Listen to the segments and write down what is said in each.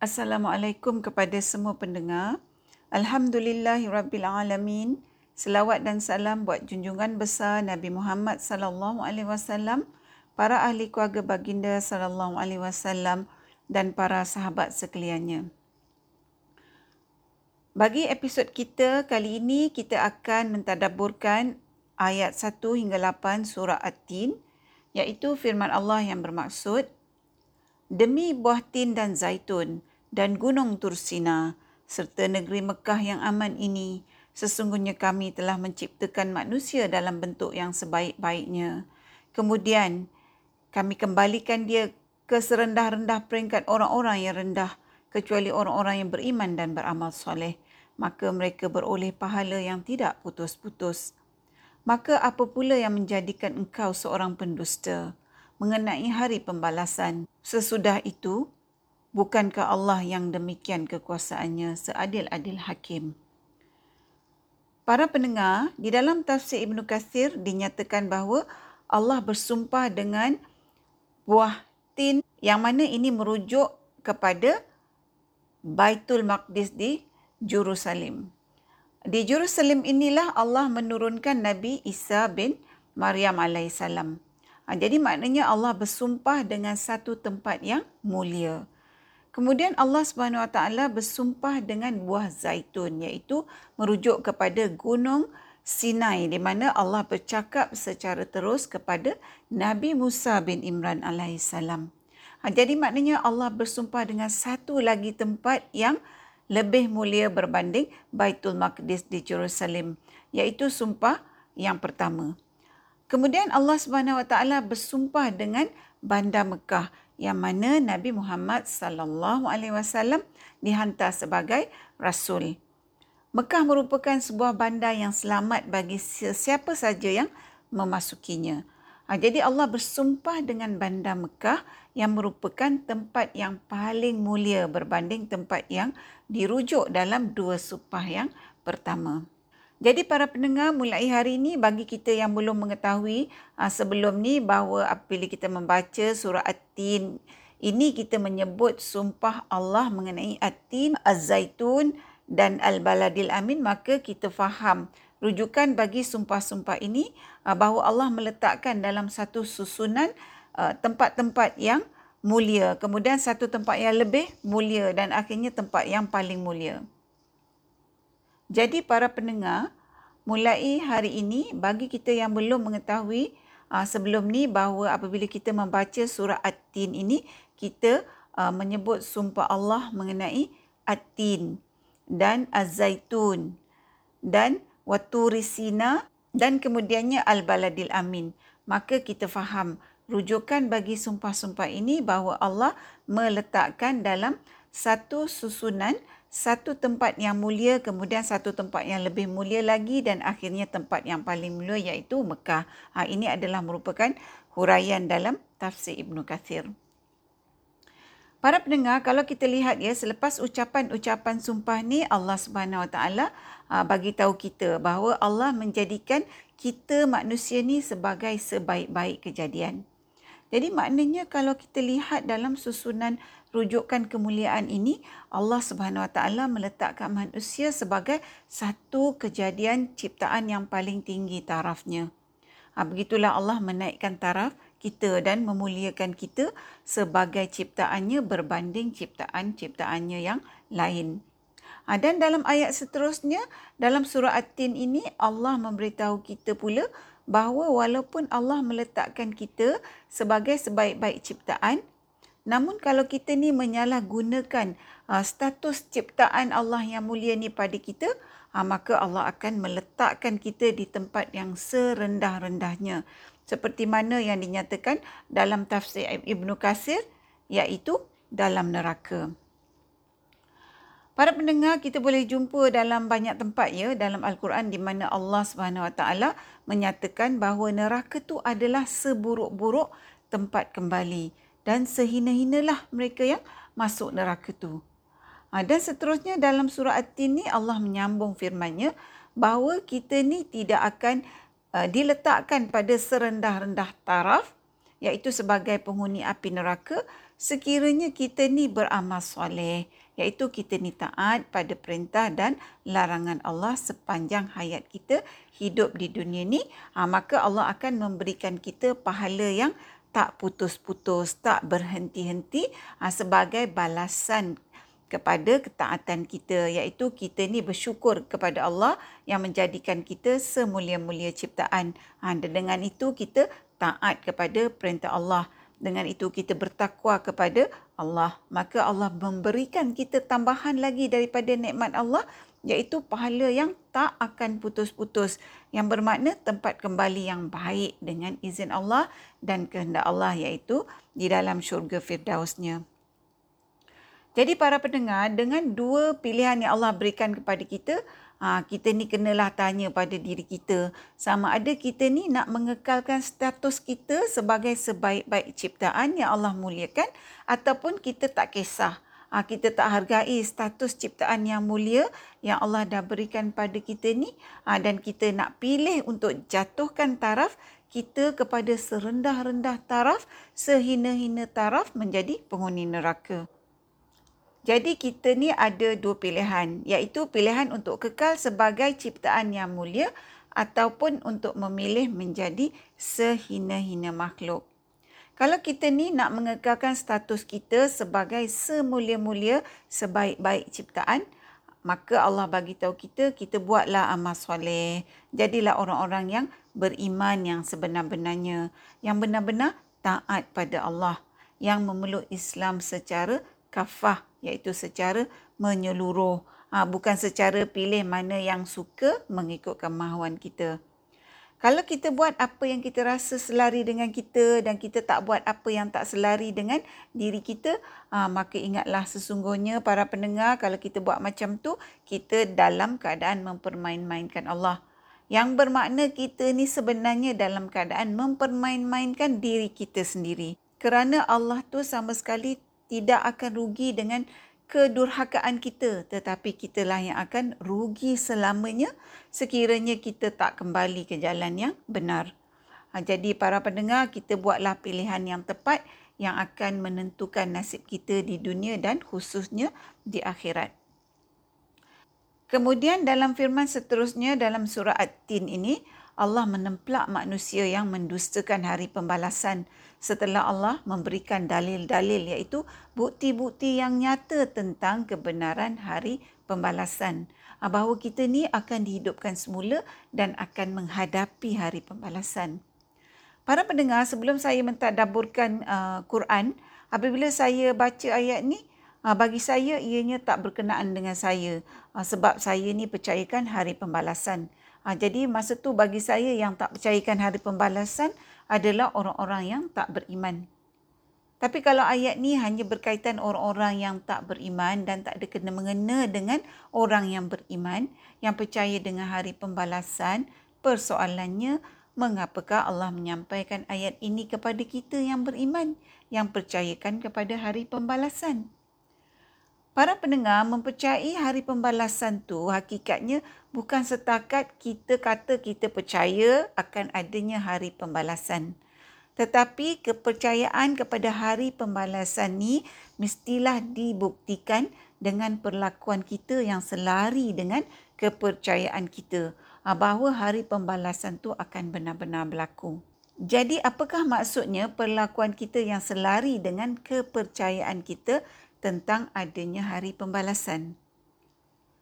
Assalamualaikum kepada semua pendengar. Alhamdulillahirabbilalamin. Selawat dan salam buat junjungan besar Nabi Muhammad sallallahu alaihi wasallam, para ahli keluarga baginda sallallahu alaihi wasallam dan para sahabat sekaliannya. Bagi episod kita kali ini kita akan mentadabburkan ayat 1 hingga 8 surah At-Tin iaitu firman Allah yang bermaksud Demi buah tin dan zaitun, dan gunung Tursina serta negeri Mekah yang aman ini, sesungguhnya kami telah menciptakan manusia dalam bentuk yang sebaik-baiknya. Kemudian, kami kembalikan dia ke serendah-rendah peringkat orang-orang yang rendah, kecuali orang-orang yang beriman dan beramal soleh. Maka mereka beroleh pahala yang tidak putus-putus. Maka apa pula yang menjadikan engkau seorang pendusta mengenai hari pembalasan? Sesudah itu, Bukankah Allah yang demikian kekuasaannya seadil-adil hakim? Para pendengar, di dalam tafsir Ibn Kathir dinyatakan bahawa Allah bersumpah dengan buah tin yang mana ini merujuk kepada Baitul Maqdis di Jerusalem. Di Jerusalem inilah Allah menurunkan Nabi Isa bin Maryam alaihissalam. Ha, jadi maknanya Allah bersumpah dengan satu tempat yang mulia. Kemudian Allah Subhanahu Wa Taala bersumpah dengan buah zaitun iaitu merujuk kepada gunung Sinai di mana Allah bercakap secara terus kepada Nabi Musa bin Imran alaihissalam. Ha, jadi maknanya Allah bersumpah dengan satu lagi tempat yang lebih mulia berbanding Baitul Maqdis di Jerusalem iaitu sumpah yang pertama. Kemudian Allah Subhanahu Wa Taala bersumpah dengan Bandar Mekah yang mana Nabi Muhammad sallallahu alaihi wasallam dihantar sebagai rasul. Mekah merupakan sebuah bandar yang selamat bagi sesiapa saja yang memasukinya. Ha, jadi Allah bersumpah dengan bandar Mekah yang merupakan tempat yang paling mulia berbanding tempat yang dirujuk dalam dua sumpah yang pertama. Jadi para pendengar mulai hari ini bagi kita yang belum mengetahui uh, sebelum ni bahawa apabila kita membaca surah At-Tin ini kita menyebut sumpah Allah mengenai At-Tin, Az-Zaitun dan Al-Baladil Amin maka kita faham rujukan bagi sumpah-sumpah ini uh, bahawa Allah meletakkan dalam satu susunan uh, tempat-tempat yang mulia kemudian satu tempat yang lebih mulia dan akhirnya tempat yang paling mulia. Jadi para pendengar, mulai hari ini bagi kita yang belum mengetahui uh, sebelum ni bahawa apabila kita membaca surah At-Tin ini kita uh, menyebut sumpah Allah mengenai At-Tin dan Az-Zaitun dan Waturisina dan kemudiannya Al-Baladil Amin. Maka kita faham rujukan bagi sumpah-sumpah ini bahawa Allah meletakkan dalam satu susunan satu tempat yang mulia kemudian satu tempat yang lebih mulia lagi dan akhirnya tempat yang paling mulia iaitu Mekah. Ha, ini adalah merupakan huraian dalam tafsir Ibn Kathir. Para pendengar, kalau kita lihat ya selepas ucapan-ucapan sumpah ni Allah Subhanahu Wa Taala ha, bagi tahu kita bahawa Allah menjadikan kita manusia ni sebagai sebaik-baik kejadian. Jadi maknanya kalau kita lihat dalam susunan rujukan kemuliaan ini, Allah Subhanahu Wa Taala meletakkan manusia sebagai satu kejadian ciptaan yang paling tinggi tarafnya. Ha, begitulah Allah menaikkan taraf kita dan memuliakan kita sebagai ciptaannya berbanding ciptaan-ciptaannya yang lain. Ha, dan dalam ayat seterusnya, dalam surah At-Tin ini, Allah memberitahu kita pula bahawa walaupun Allah meletakkan kita sebagai sebaik-baik ciptaan, namun kalau kita ni menyalahgunakan uh, status ciptaan Allah yang mulia ni pada kita, uh, maka Allah akan meletakkan kita di tempat yang serendah-rendahnya. Seperti mana yang dinyatakan dalam tafsir Ibn Qasir, iaitu dalam neraka. Para pendengar kita boleh jumpa dalam banyak tempat ya dalam al-Quran di mana Allah Subhanahu Wa Taala menyatakan bahawa neraka tu adalah seburuk-buruk tempat kembali dan sehina-hinalah mereka yang masuk neraka tu. Ha, dan seterusnya dalam surah At-Tin ni Allah menyambung firman-Nya bahawa kita ni tidak akan uh, diletakkan pada serendah-rendah taraf iaitu sebagai penghuni api neraka sekiranya kita ni beramal soleh iaitu kita ni taat pada perintah dan larangan Allah sepanjang hayat kita hidup di dunia ni ha, maka Allah akan memberikan kita pahala yang tak putus-putus tak berhenti-henti ha, sebagai balasan kepada ketaatan kita iaitu kita ni bersyukur kepada Allah yang menjadikan kita semulia-mulia ciptaan. Ha, dan dengan itu kita taat kepada perintah Allah. Dengan itu kita bertakwa kepada Allah. Maka Allah memberikan kita tambahan lagi daripada nikmat Allah iaitu pahala yang tak akan putus-putus yang bermakna tempat kembali yang baik dengan izin Allah dan kehendak Allah iaitu di dalam syurga Firdausnya. Jadi para pendengar, dengan dua pilihan yang Allah berikan kepada kita, ha, kita ni kenalah tanya pada diri kita sama ada kita ni nak mengekalkan status kita sebagai sebaik-baik ciptaan yang Allah muliakan ataupun kita tak kisah. Ha, kita tak hargai status ciptaan yang mulia yang Allah dah berikan pada kita ni ha, dan kita nak pilih untuk jatuhkan taraf kita kepada serendah-rendah taraf, sehina-hina taraf menjadi penghuni neraka. Jadi kita ni ada dua pilihan iaitu pilihan untuk kekal sebagai ciptaan yang mulia ataupun untuk memilih menjadi sehina-hina makhluk. Kalau kita ni nak mengekalkan status kita sebagai semulia-mulia sebaik-baik ciptaan, maka Allah bagi tahu kita kita buatlah amal soleh. Jadilah orang-orang yang beriman yang sebenar-benarnya, yang benar-benar taat pada Allah, yang memeluk Islam secara kafah iaitu secara menyeluruh ha, bukan secara pilih mana yang suka mengikut kemahuan kita kalau kita buat apa yang kita rasa selari dengan kita dan kita tak buat apa yang tak selari dengan diri kita ha, maka ingatlah sesungguhnya para pendengar kalau kita buat macam tu kita dalam keadaan mempermain-mainkan Allah. Yang bermakna kita ni sebenarnya dalam keadaan mempermain-mainkan diri kita sendiri. Kerana Allah tu sama sekali tidak akan rugi dengan kedurhakaan kita tetapi kitalah yang akan rugi selamanya sekiranya kita tak kembali ke jalan yang benar. Ha, jadi para pendengar kita buatlah pilihan yang tepat yang akan menentukan nasib kita di dunia dan khususnya di akhirat. Kemudian dalam firman seterusnya dalam surah At-Tin ini Allah menemplak manusia yang mendustakan hari pembalasan setelah Allah memberikan dalil-dalil iaitu bukti-bukti yang nyata tentang kebenaran hari pembalasan. Ah, bahawa kita ni akan dihidupkan semula dan akan menghadapi hari pembalasan. Para pendengar, sebelum saya mentadaburkan uh, Quran, apabila saya baca ayat ni, uh, bagi saya ianya tak berkenaan dengan saya uh, sebab saya ni percayakan hari pembalasan. Uh, jadi masa tu bagi saya yang tak percayakan hari pembalasan, adalah orang-orang yang tak beriman. Tapi kalau ayat ni hanya berkaitan orang-orang yang tak beriman dan tak ada kena mengena dengan orang yang beriman, yang percaya dengan hari pembalasan, persoalannya mengapakah Allah menyampaikan ayat ini kepada kita yang beriman, yang percayakan kepada hari pembalasan? Para pendengar mempercayai hari pembalasan tu hakikatnya bukan setakat kita kata kita percaya akan adanya hari pembalasan. Tetapi kepercayaan kepada hari pembalasan ni mestilah dibuktikan dengan perlakuan kita yang selari dengan kepercayaan kita ah, bahawa hari pembalasan tu akan benar-benar berlaku. Jadi apakah maksudnya perlakuan kita yang selari dengan kepercayaan kita tentang adanya hari pembalasan.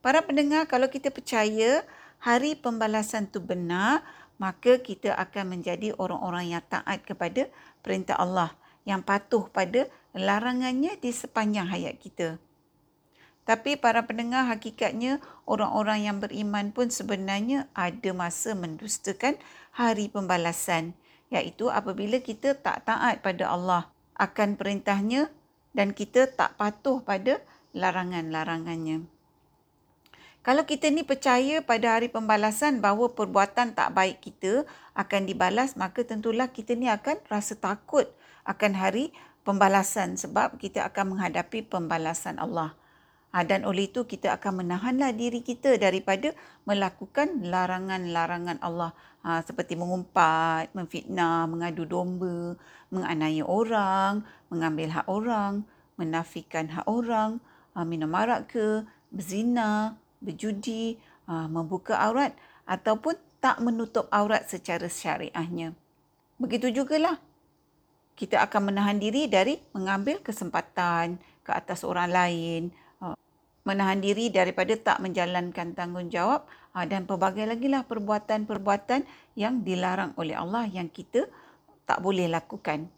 Para pendengar, kalau kita percaya hari pembalasan itu benar, maka kita akan menjadi orang-orang yang taat kepada perintah Allah, yang patuh pada larangannya di sepanjang hayat kita. Tapi para pendengar, hakikatnya orang-orang yang beriman pun sebenarnya ada masa mendustakan hari pembalasan, iaitu apabila kita tak taat pada Allah akan perintahnya dan kita tak patuh pada larangan-larangannya. Kalau kita ni percaya pada hari pembalasan bahawa perbuatan tak baik kita akan dibalas, maka tentulah kita ni akan rasa takut akan hari pembalasan sebab kita akan menghadapi pembalasan Allah. Ha, dan oleh itu kita akan menahanlah diri kita daripada melakukan larangan-larangan Allah ha, seperti mengumpat, memfitnah, mengadu domba, menganiaya orang, mengambil hak orang, menafikan hak orang, ha, minum arak ke, berzina, berjudi, ha, membuka aurat ataupun tak menutup aurat secara syariahnya. Begitu jugalah kita akan menahan diri dari mengambil kesempatan ke atas orang lain, menahan diri daripada tak menjalankan tanggungjawab ah, dan pelbagai lagi lah perbuatan-perbuatan yang dilarang oleh Allah yang kita tak boleh lakukan.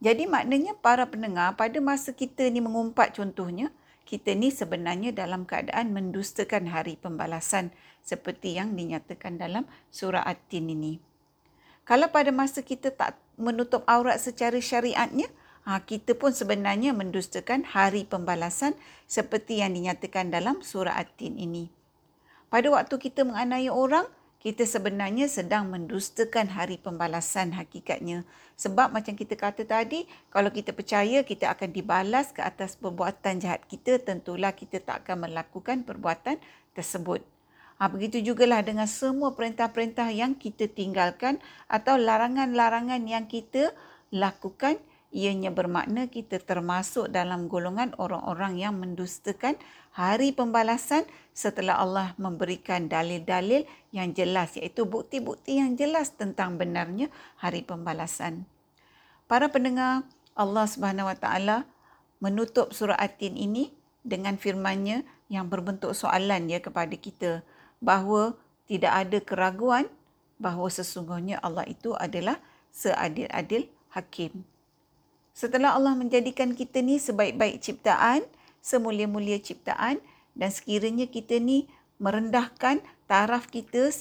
Jadi maknanya para pendengar pada masa kita ni mengumpat contohnya, kita ni sebenarnya dalam keadaan mendustakan hari pembalasan seperti yang dinyatakan dalam surah At-Tin ini. Kalau pada masa kita tak menutup aurat secara syariatnya, ha, kita pun sebenarnya mendustakan hari pembalasan seperti yang dinyatakan dalam surah At-Tin ini. Pada waktu kita menganiaya orang, kita sebenarnya sedang mendustakan hari pembalasan hakikatnya. Sebab macam kita kata tadi, kalau kita percaya kita akan dibalas ke atas perbuatan jahat kita, tentulah kita tak akan melakukan perbuatan tersebut. Ha, begitu jugalah dengan semua perintah-perintah yang kita tinggalkan atau larangan-larangan yang kita lakukan ianya bermakna kita termasuk dalam golongan orang-orang yang mendustakan hari pembalasan setelah Allah memberikan dalil-dalil yang jelas iaitu bukti-bukti yang jelas tentang benarnya hari pembalasan. Para pendengar, Allah Subhanahu Wa Taala menutup surah At-Tin ini dengan firman-Nya yang berbentuk soalan ya kepada kita bahawa tidak ada keraguan bahawa sesungguhnya Allah itu adalah seadil-adil hakim. Setelah Allah menjadikan kita ni sebaik-baik ciptaan, semulia-mulia ciptaan dan sekiranya kita ni merendahkan taraf kita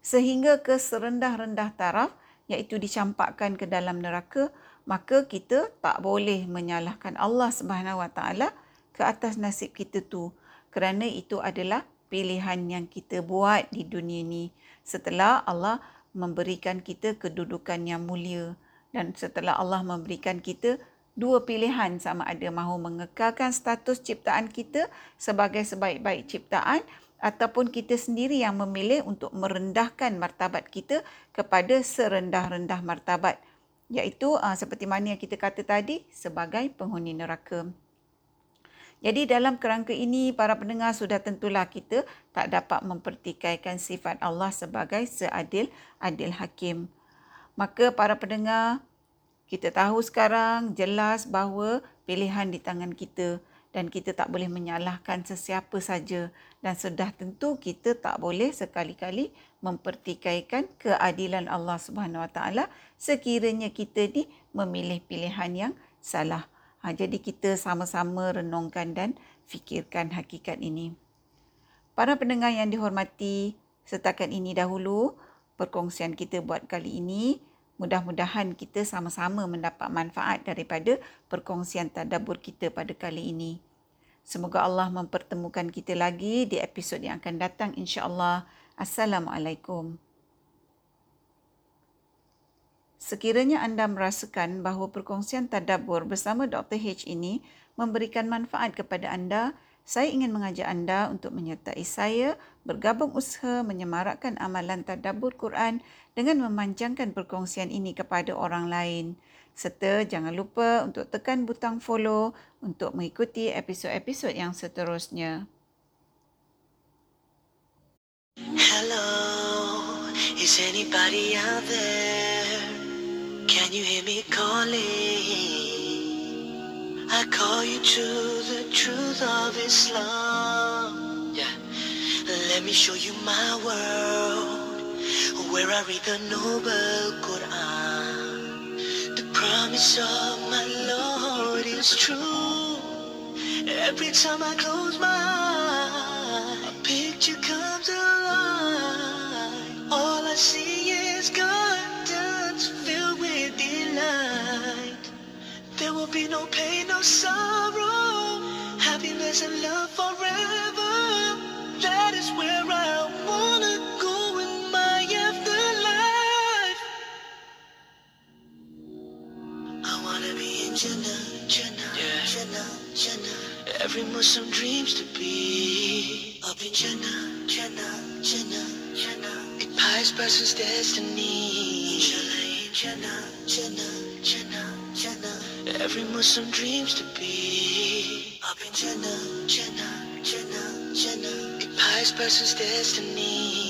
sehingga ke serendah-rendah taraf iaitu dicampakkan ke dalam neraka, maka kita tak boleh menyalahkan Allah Subhanahu Wa Taala ke atas nasib kita tu. Kerana itu adalah pilihan yang kita buat di dunia ni. Setelah Allah memberikan kita kedudukan yang mulia dan setelah Allah memberikan kita dua pilihan sama ada mahu mengekalkan status ciptaan kita sebagai sebaik-baik ciptaan ataupun kita sendiri yang memilih untuk merendahkan martabat kita kepada serendah-rendah martabat iaitu uh, seperti mana yang kita kata tadi sebagai penghuni neraka. Jadi dalam kerangka ini para pendengar sudah tentulah kita tak dapat mempertikaikan sifat Allah sebagai seadil adil hakim. Maka para pendengar, kita tahu sekarang jelas bahawa pilihan di tangan kita dan kita tak boleh menyalahkan sesiapa saja dan sudah tentu kita tak boleh sekali-kali mempertikaikan keadilan Allah Subhanahu Wa Taala sekiranya kita ni memilih pilihan yang salah. Ha, jadi kita sama-sama renungkan dan fikirkan hakikat ini. Para pendengar yang dihormati, setakat ini dahulu perkongsian kita buat kali ini. Mudah-mudahan kita sama-sama mendapat manfaat daripada perkongsian tadabbur kita pada kali ini. Semoga Allah mempertemukan kita lagi di episod yang akan datang insya-Allah. Assalamualaikum. Sekiranya anda merasakan bahawa perkongsian tadabbur bersama Dr. H ini memberikan manfaat kepada anda, saya ingin mengajak anda untuk menyertai saya bergabung usaha menyemarakkan amalan tadabbur Quran dengan memanjangkan perkongsian ini kepada orang lain. Serta jangan lupa untuk tekan butang follow untuk mengikuti episod-episod yang seterusnya. Hello, is anybody out there? Can you hear me calling? I call you to the truth of Islam. Yeah. Let me show you my world where I read the noble Quran. The promise of my Lord is true. Every time I close my eyes, a picture comes alive. All I see is gardens Be no pain, no sorrow, happiness and love forever. That is where I wanna go in my afterlife. I wanna be in Jannah, Jannah, yeah. Jannah, Jannah. Every Muslim dreams to be up in Jannah, Jannah, Jannah, Jannah. A pious person's destiny. Inshallah, in Jannah, Jannah, Jannah, Jannah. Every Muslim dreams to be up in Jannah, Jannah, Jannah, Jannah. A pious person's destiny.